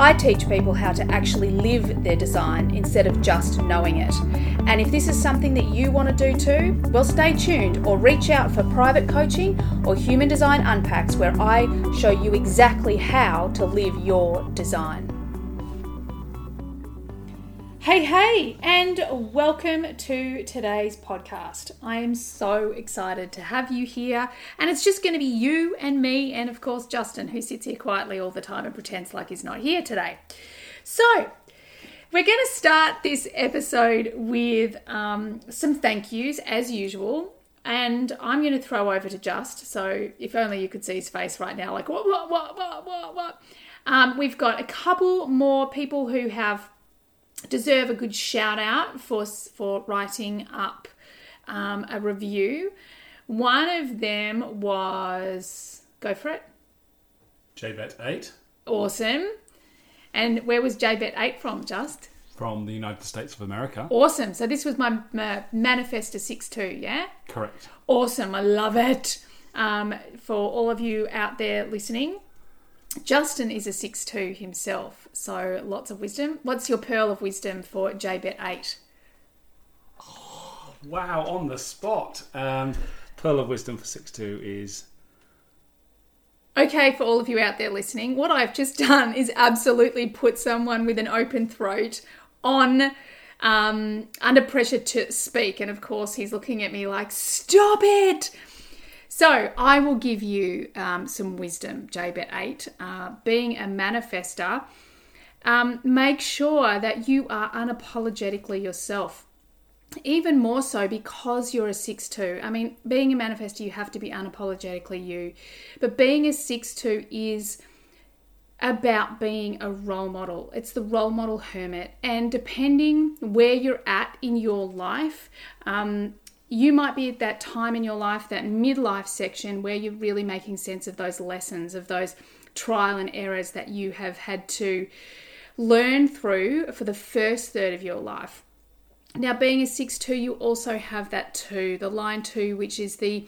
I teach people how to actually live their design instead of just knowing it. And if this is something that you want to do too, well, stay tuned or reach out for private coaching or Human Design Unpacks, where I show you exactly how to live your design. Hey, hey, and welcome to today's podcast. I am so excited to have you here, and it's just going to be you and me, and of course, Justin, who sits here quietly all the time and pretends like he's not here today. So, we're going to start this episode with um, some thank yous as usual. And I'm going to throw over to Just. So if only you could see his face right now, like, what, what, what, what, what, what. Um, we've got a couple more people who have deserve a good shout out for for writing up um, a review. One of them was go for it. JBet eight. Awesome. And where was JBet eight from? Just from the United States of America. Awesome. So this was my, my Manifestor six two. Yeah. Correct. Awesome. I love it. Um, for all of you out there listening, Justin is a six two himself, so lots of wisdom. What's your pearl of wisdom for JBet8? Oh, wow, on the spot. Um, pearl of wisdom for six two is. Okay, for all of you out there listening, what I've just done is absolutely put someone with an open throat on um, under pressure to speak. And of course, he's looking at me like, stop it! So I will give you um, some wisdom, JBet8. Uh, being a manifester, um, make sure that you are unapologetically yourself. Even more so because you're a 6 2. I mean, being a manifester, you have to be unapologetically you. But being a 6 2 is about being a role model. It's the role model hermit. And depending where you're at in your life, um, you might be at that time in your life, that midlife section, where you're really making sense of those lessons, of those trial and errors that you have had to learn through for the first third of your life. Now, being a 6 2, you also have that 2, the line 2, which is the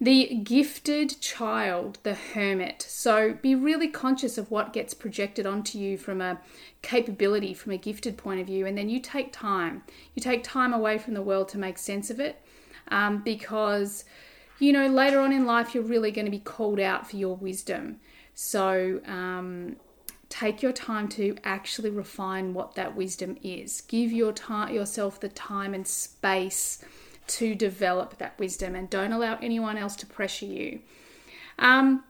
the gifted child, the hermit. So be really conscious of what gets projected onto you from a capability, from a gifted point of view, and then you take time. You take time away from the world to make sense of it um, because, you know, later on in life, you're really going to be called out for your wisdom. So, um, take your time to actually refine what that wisdom is. Give your time, yourself the time and space to develop that wisdom, and don't allow anyone else to pressure you. Um,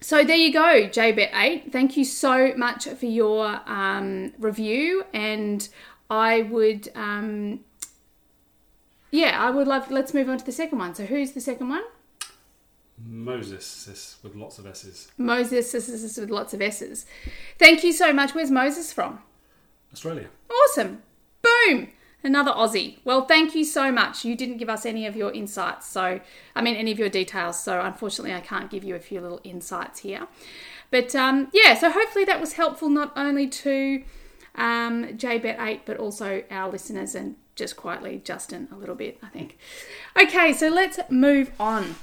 so there you go, JBet8. Thank you so much for your um, review, and I would um, yeah, I would love. Let's move on to the second one. So, who's the second one? Moses with lots of S's. Moses this is with lots of S's. Thank you so much. Where's Moses from? Australia. Awesome. Boom. Another Aussie. Well, thank you so much. You didn't give us any of your insights, so I mean any of your details. So unfortunately, I can't give you a few little insights here. But um, yeah, so hopefully that was helpful not only to um, JBet8, but also our listeners and just quietly Justin a little bit, I think. Okay, so let's move on.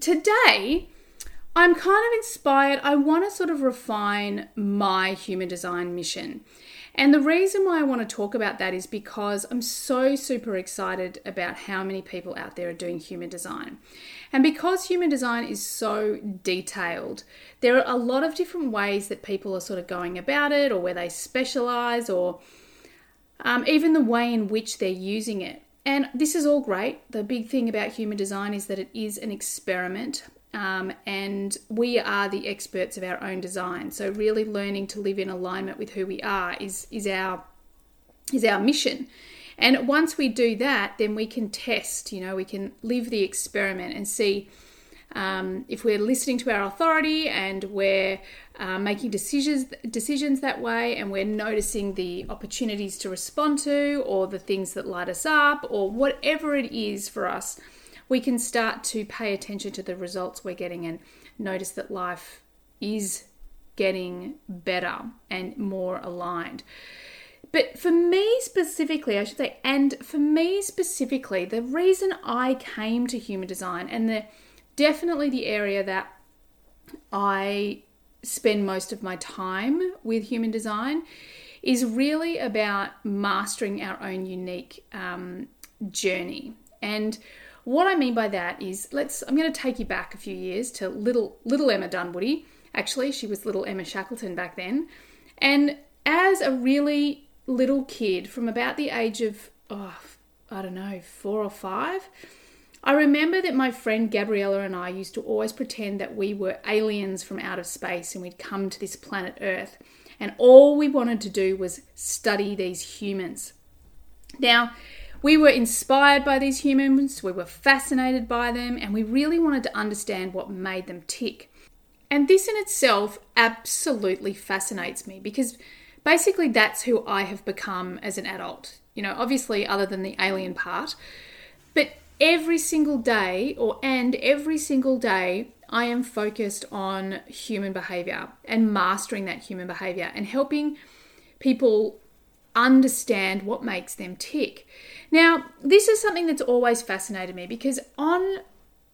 Today, I'm kind of inspired. I want to sort of refine my human design mission. And the reason why I want to talk about that is because I'm so super excited about how many people out there are doing human design. And because human design is so detailed, there are a lot of different ways that people are sort of going about it, or where they specialize, or um, even the way in which they're using it. And this is all great. The big thing about human design is that it is an experiment. Um, and we are the experts of our own design. So really learning to live in alignment with who we are is is our is our mission. And once we do that, then we can test. You know, we can live the experiment and see um, if we're listening to our authority and we're uh, making decisions decisions that way, and we're noticing the opportunities to respond to, or the things that light us up, or whatever it is for us we can start to pay attention to the results we're getting and notice that life is getting better and more aligned. But for me specifically, I should say, and for me specifically, the reason I came to human design and the definitely the area that I spend most of my time with human design is really about mastering our own unique um, journey. And what I mean by that is, let's. I'm going to take you back a few years to little little Emma Dunwoody. Actually, she was little Emma Shackleton back then, and as a really little kid, from about the age of oh, I don't know, four or five. I remember that my friend Gabriella and I used to always pretend that we were aliens from outer space and we'd come to this planet Earth, and all we wanted to do was study these humans. Now, we were inspired by these humans, we were fascinated by them, and we really wanted to understand what made them tick. And this in itself absolutely fascinates me because basically that's who I have become as an adult. You know, obviously, other than the alien part, every single day, or and every single day, I am focused on human behavior and mastering that human behavior and helping people understand what makes them tick. Now, this is something that's always fascinated me because, on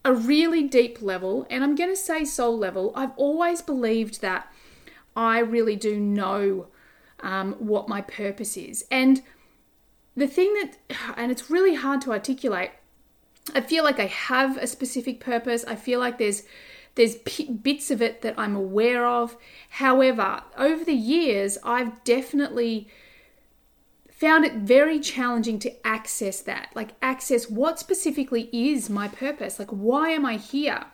a really deep level, and I'm going to say soul level, I've always believed that I really do know um, what my purpose is. And the thing that, and it's really hard to articulate, I feel like I have a specific purpose. I feel like there's there's p- bits of it that I'm aware of. However, over the years, I've definitely found it very challenging to access that. Like, access what specifically is my purpose? Like, why am I here?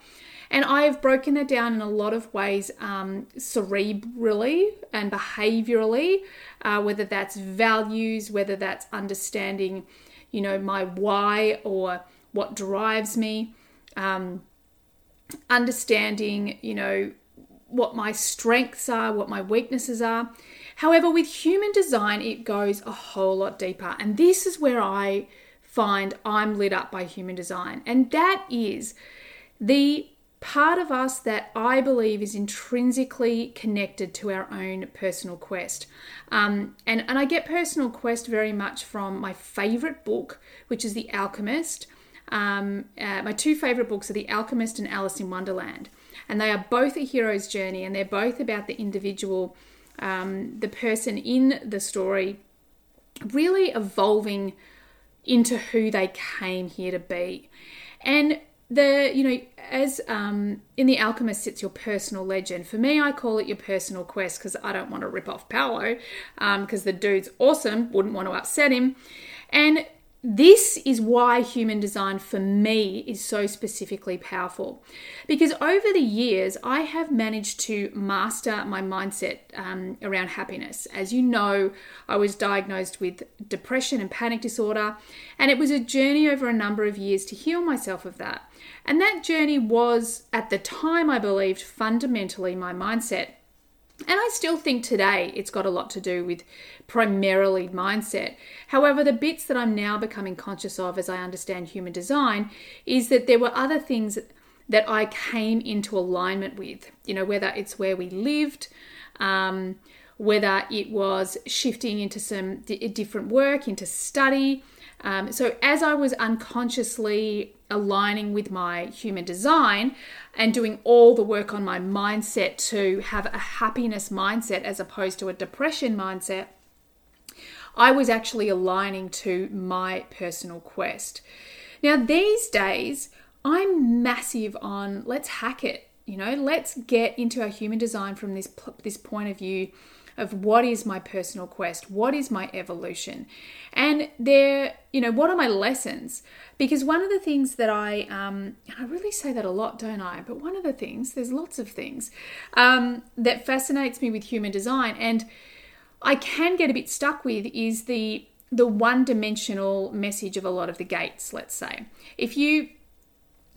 And I have broken that down in a lot of ways, um, cerebrally and behaviorally, uh, whether that's values, whether that's understanding, you know, my why or what drives me, um, understanding, you know, what my strengths are, what my weaknesses are. However, with human design, it goes a whole lot deeper. And this is where I find I'm lit up by human design. And that is the part of us that I believe is intrinsically connected to our own personal quest. Um, and, and I get personal quest very much from my favorite book, which is The Alchemist. Um, uh, my two favorite books are The Alchemist and Alice in Wonderland. And they are both a hero's journey and they're both about the individual um, the person in the story really evolving into who they came here to be. And the, you know, as um, in The Alchemist sits your personal legend. For me, I call it your personal quest because I don't want to rip off Paulo because um, the dude's awesome, wouldn't want to upset him. And this is why human design for me is so specifically powerful. Because over the years, I have managed to master my mindset um, around happiness. As you know, I was diagnosed with depression and panic disorder, and it was a journey over a number of years to heal myself of that. And that journey was, at the time, I believed, fundamentally my mindset. And I still think today it's got a lot to do with primarily mindset. However, the bits that I'm now becoming conscious of as I understand human design is that there were other things that I came into alignment with, you know, whether it's where we lived, um, whether it was shifting into some d- different work, into study. Um, so as I was unconsciously aligning with my human design and doing all the work on my mindset to have a happiness mindset as opposed to a depression mindset, I was actually aligning to my personal quest. Now, these days, I'm massive on let's hack it. You know, let's get into our human design from this this point of view of what is my personal quest, what is my evolution, and there, you know, what are my lessons? Because one of the things that I, um, and I really say that a lot, don't I? But one of the things, there's lots of things um, that fascinates me with human design, and I can get a bit stuck with is the the one dimensional message of a lot of the gates. Let's say if you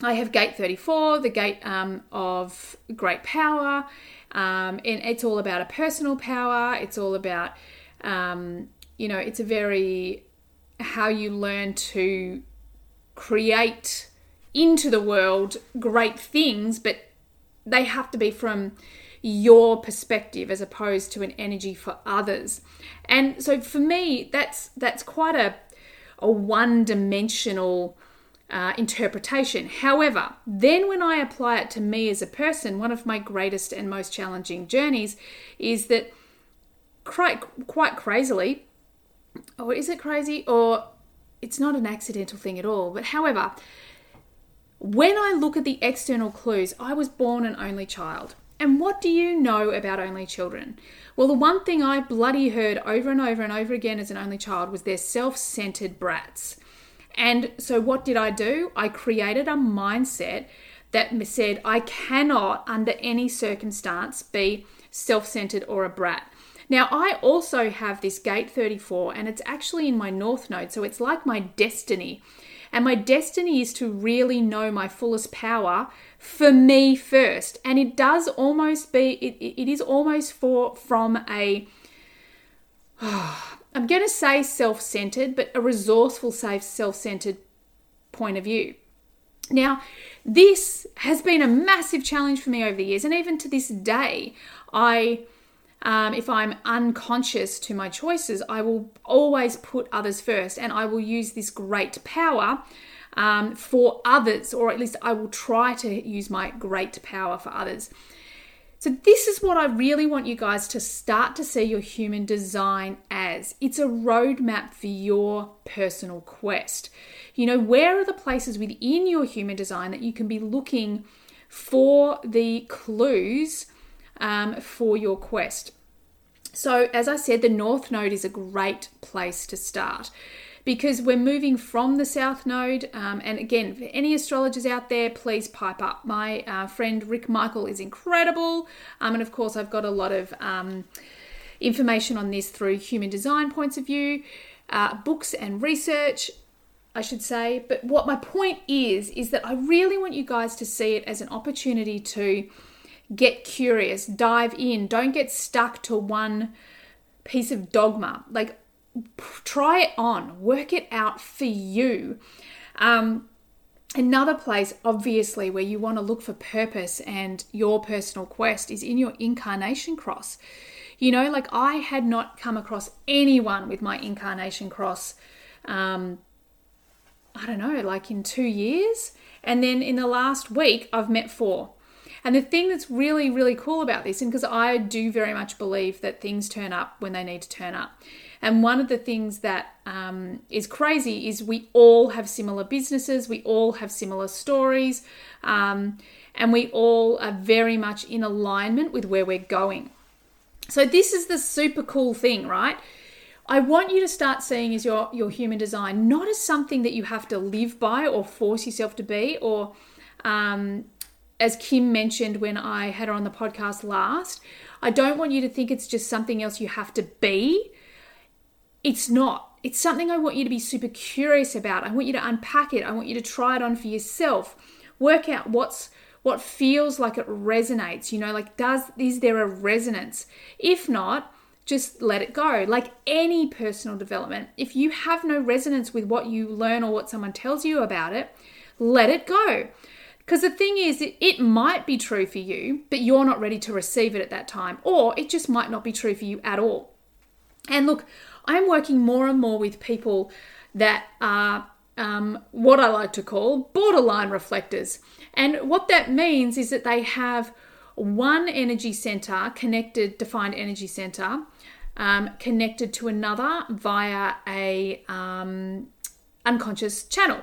I have gate 34, the gate um, of great power, um, and it's all about a personal power. It's all about, um, you know, it's a very how you learn to create into the world great things, but they have to be from your perspective as opposed to an energy for others. And so for me, that's that's quite a a one-dimensional uh, interpretation. However, then when I apply it to me as a person, one of my greatest and most challenging journeys is that quite, quite crazily, or is it crazy, or it's not an accidental thing at all, but however, when I look at the external clues, I was born an only child. And what do you know about only children? Well, the one thing I bloody heard over and over and over again as an only child was they're self centered brats. And so, what did I do? I created a mindset that said I cannot, under any circumstance, be self centered or a brat. Now, I also have this gate 34, and it's actually in my north node, so it's like my destiny. And my destiny is to really know my fullest power for me first. And it does almost be, it, it is almost for from a, oh, I'm going to say self centered, but a resourceful, safe, self centered point of view. Now, this has been a massive challenge for me over the years, and even to this day, I um, if I'm unconscious to my choices, I will always put others first and I will use this great power um, for others, or at least I will try to use my great power for others. So, this is what I really want you guys to start to see your human design as it's a roadmap for your personal quest. You know, where are the places within your human design that you can be looking for the clues um, for your quest. So, as I said, the North Node is a great place to start because we're moving from the South Node. Um, and again, for any astrologers out there, please pipe up. My uh, friend Rick Michael is incredible. Um, and of course, I've got a lot of um, information on this through human design points of view, uh, books and research. I should say, but what my point is, is that I really want you guys to see it as an opportunity to get curious, dive in, don't get stuck to one piece of dogma. Like, try it on, work it out for you. Um, another place, obviously, where you want to look for purpose and your personal quest is in your incarnation cross. You know, like I had not come across anyone with my incarnation cross. Um, I don't know, like in two years. And then in the last week, I've met four. And the thing that's really, really cool about this, and because I do very much believe that things turn up when they need to turn up. And one of the things that um, is crazy is we all have similar businesses, we all have similar stories, um, and we all are very much in alignment with where we're going. So, this is the super cool thing, right? I want you to start seeing as your, your human design not as something that you have to live by or force yourself to be, or um, as Kim mentioned when I had her on the podcast last, I don't want you to think it's just something else you have to be. It's not. It's something I want you to be super curious about. I want you to unpack it. I want you to try it on for yourself. Work out what's what feels like it resonates, you know, like does is there a resonance? If not, just let it go. Like any personal development, if you have no resonance with what you learn or what someone tells you about it, let it go. Because the thing is, it, it might be true for you, but you're not ready to receive it at that time, or it just might not be true for you at all. And look, I'm working more and more with people that are um, what I like to call borderline reflectors. And what that means is that they have one energy center connected, defined energy center, um, connected to another via a um, unconscious channel.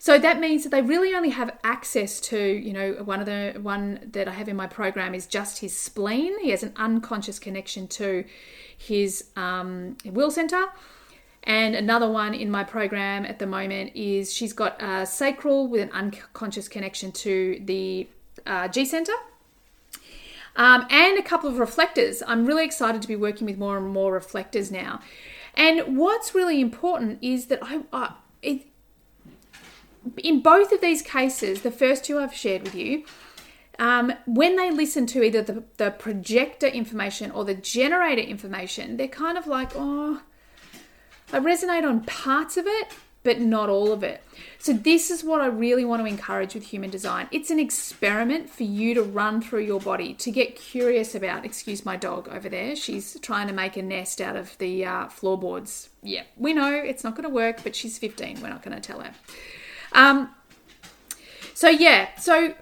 So that means that they really only have access to, you know, one of the one that I have in my program is just his spleen. He has an unconscious connection to his um, will center. And another one in my program at the moment is she's got a sacral with an unconscious connection to the uh, G center. Um, and a couple of reflectors. I'm really excited to be working with more and more reflectors now. And what's really important is that I, uh, it, in both of these cases, the first two I've shared with you, um, when they listen to either the, the projector information or the generator information, they're kind of like, oh, I resonate on parts of it, but not all of it. So, this is what I really want to encourage with human design. It's an experiment for you to run through your body to get curious about. Excuse my dog over there. She's trying to make a nest out of the uh, floorboards. Yeah, we know it's not going to work, but she's 15. We're not going to tell her. Um, so, yeah, so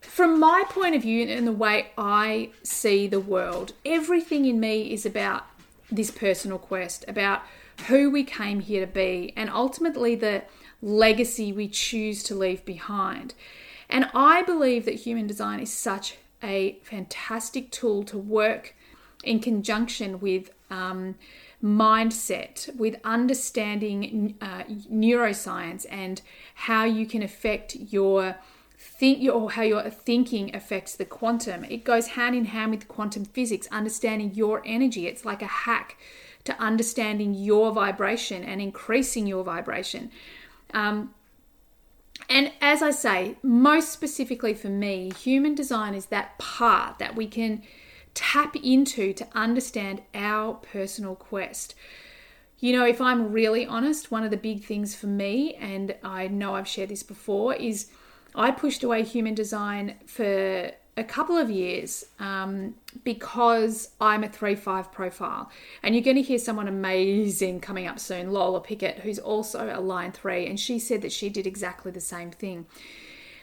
from my point of view and the way I see the world, everything in me is about this personal quest, about who we came here to be, and ultimately the legacy we choose to leave behind. And I believe that human design is such a fantastic tool to work in conjunction with um, mindset, with understanding uh, neuroscience and how you can affect your think or how your thinking affects the quantum. It goes hand in hand with quantum physics, understanding your energy. It's like a hack to understanding your vibration and increasing your vibration. Um, and as I say, most specifically for me, human design is that part that we can tap into to understand our personal quest. You know, if I'm really honest, one of the big things for me, and I know I've shared this before, is I pushed away human design for a couple of years um, because I'm a 3 5 profile. And you're going to hear someone amazing coming up soon, Lola Pickett, who's also a line 3. And she said that she did exactly the same thing.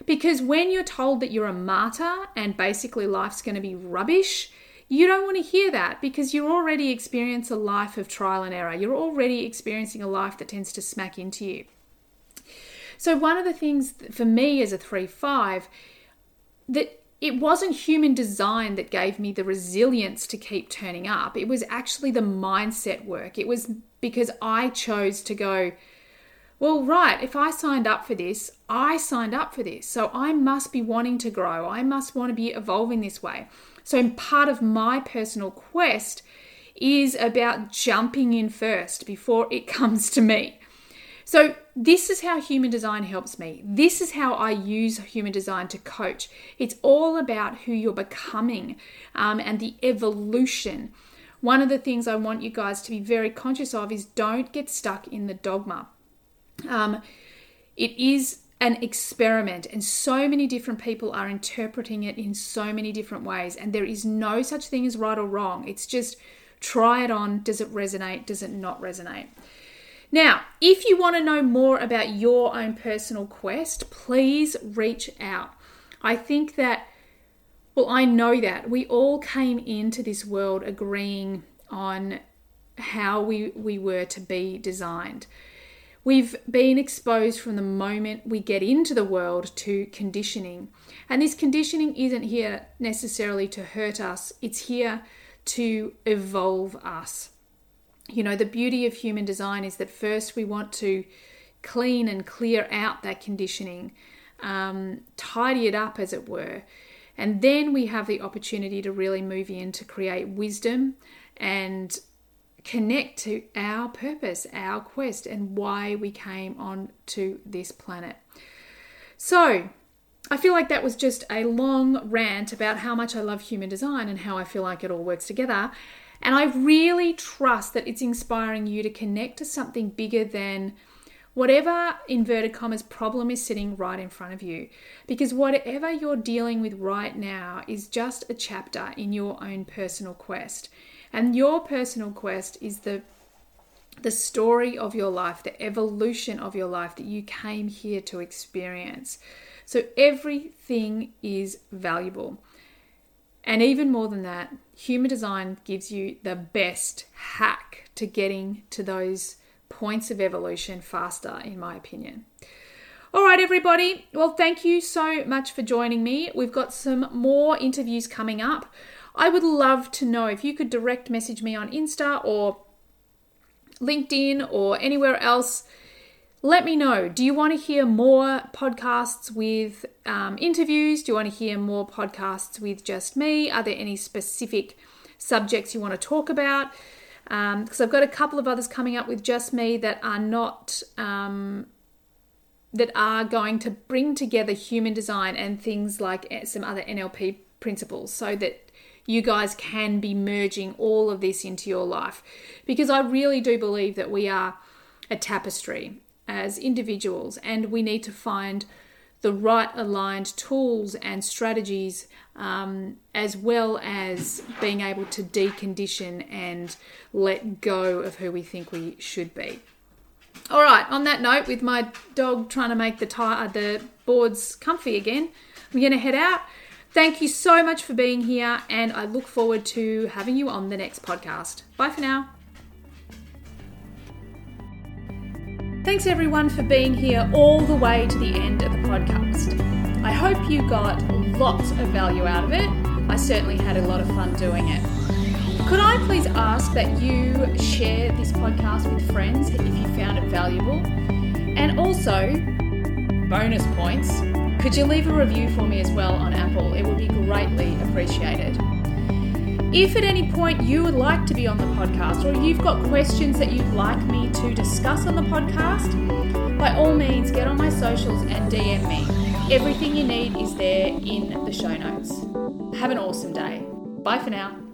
Because when you're told that you're a martyr and basically life's going to be rubbish, you don't want to hear that because you already experience a life of trial and error. You're already experiencing a life that tends to smack into you. So, one of the things for me as a 3 5 that it wasn't human design that gave me the resilience to keep turning up. It was actually the mindset work. It was because I chose to go, well, right, if I signed up for this, I signed up for this. So I must be wanting to grow. I must want to be evolving this way. So, part of my personal quest is about jumping in first before it comes to me. So, this is how human design helps me. This is how I use human design to coach. It's all about who you're becoming um, and the evolution. One of the things I want you guys to be very conscious of is don't get stuck in the dogma. Um, it is an experiment, and so many different people are interpreting it in so many different ways. And there is no such thing as right or wrong. It's just try it on. Does it resonate? Does it not resonate? Now, if you want to know more about your own personal quest, please reach out. I think that, well, I know that we all came into this world agreeing on how we, we were to be designed. We've been exposed from the moment we get into the world to conditioning. And this conditioning isn't here necessarily to hurt us, it's here to evolve us. you know, the beauty of human design is that first we want to clean and clear out that conditioning, um, tidy it up, as it were. And then we have the opportunity to really move in to create wisdom and connect to our purpose, our quest, and why we came on to this planet. So, I feel like that was just a long rant about how much I love human design and how I feel like it all works together. And I really trust that it's inspiring you to connect to something bigger than whatever inverted commas problem is sitting right in front of you. Because whatever you're dealing with right now is just a chapter in your own personal quest. And your personal quest is the the story of your life, the evolution of your life that you came here to experience. So everything is valuable. And even more than that, human design gives you the best hack to getting to those points of evolution faster, in my opinion. All right, everybody. Well, thank you so much for joining me. We've got some more interviews coming up. I would love to know if you could direct message me on Insta or LinkedIn or anywhere else. Let me know. Do you want to hear more podcasts with um, interviews? Do you want to hear more podcasts with just me? Are there any specific subjects you want to talk about? Because um, I've got a couple of others coming up with just me that are not um, that are going to bring together human design and things like eh, some other NLP principles, so that you guys can be merging all of this into your life. Because I really do believe that we are a tapestry as individuals and we need to find the right aligned tools and strategies um, as well as being able to decondition and let go of who we think we should be. All right, on that note, with my dog trying to make the, tire, the boards comfy again, I'm going to head out. Thank you so much for being here, and I look forward to having you on the next podcast. Bye for now. Thanks everyone for being here all the way to the end of the podcast. I hope you got lots of value out of it. I certainly had a lot of fun doing it. Could I please ask that you share this podcast with friends if you found it valuable? And also, bonus points could you leave a review for me as well on Apple? It would be greatly appreciated. If at any point you would like to be on the podcast or you've got questions that you'd like me to discuss on the podcast, by all means get on my socials and DM me. Everything you need is there in the show notes. Have an awesome day. Bye for now.